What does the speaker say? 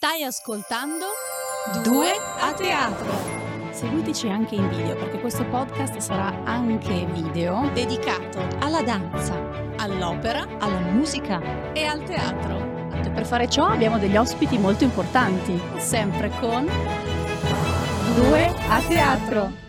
Stai ascoltando Due a teatro. Seguiteci anche in video perché questo podcast sarà anche video dedicato Alla danza, all'opera alla musica. e al teatro, e per fare ciò abbiamo degli ospiti molto importanti. sempre con Due a teatro.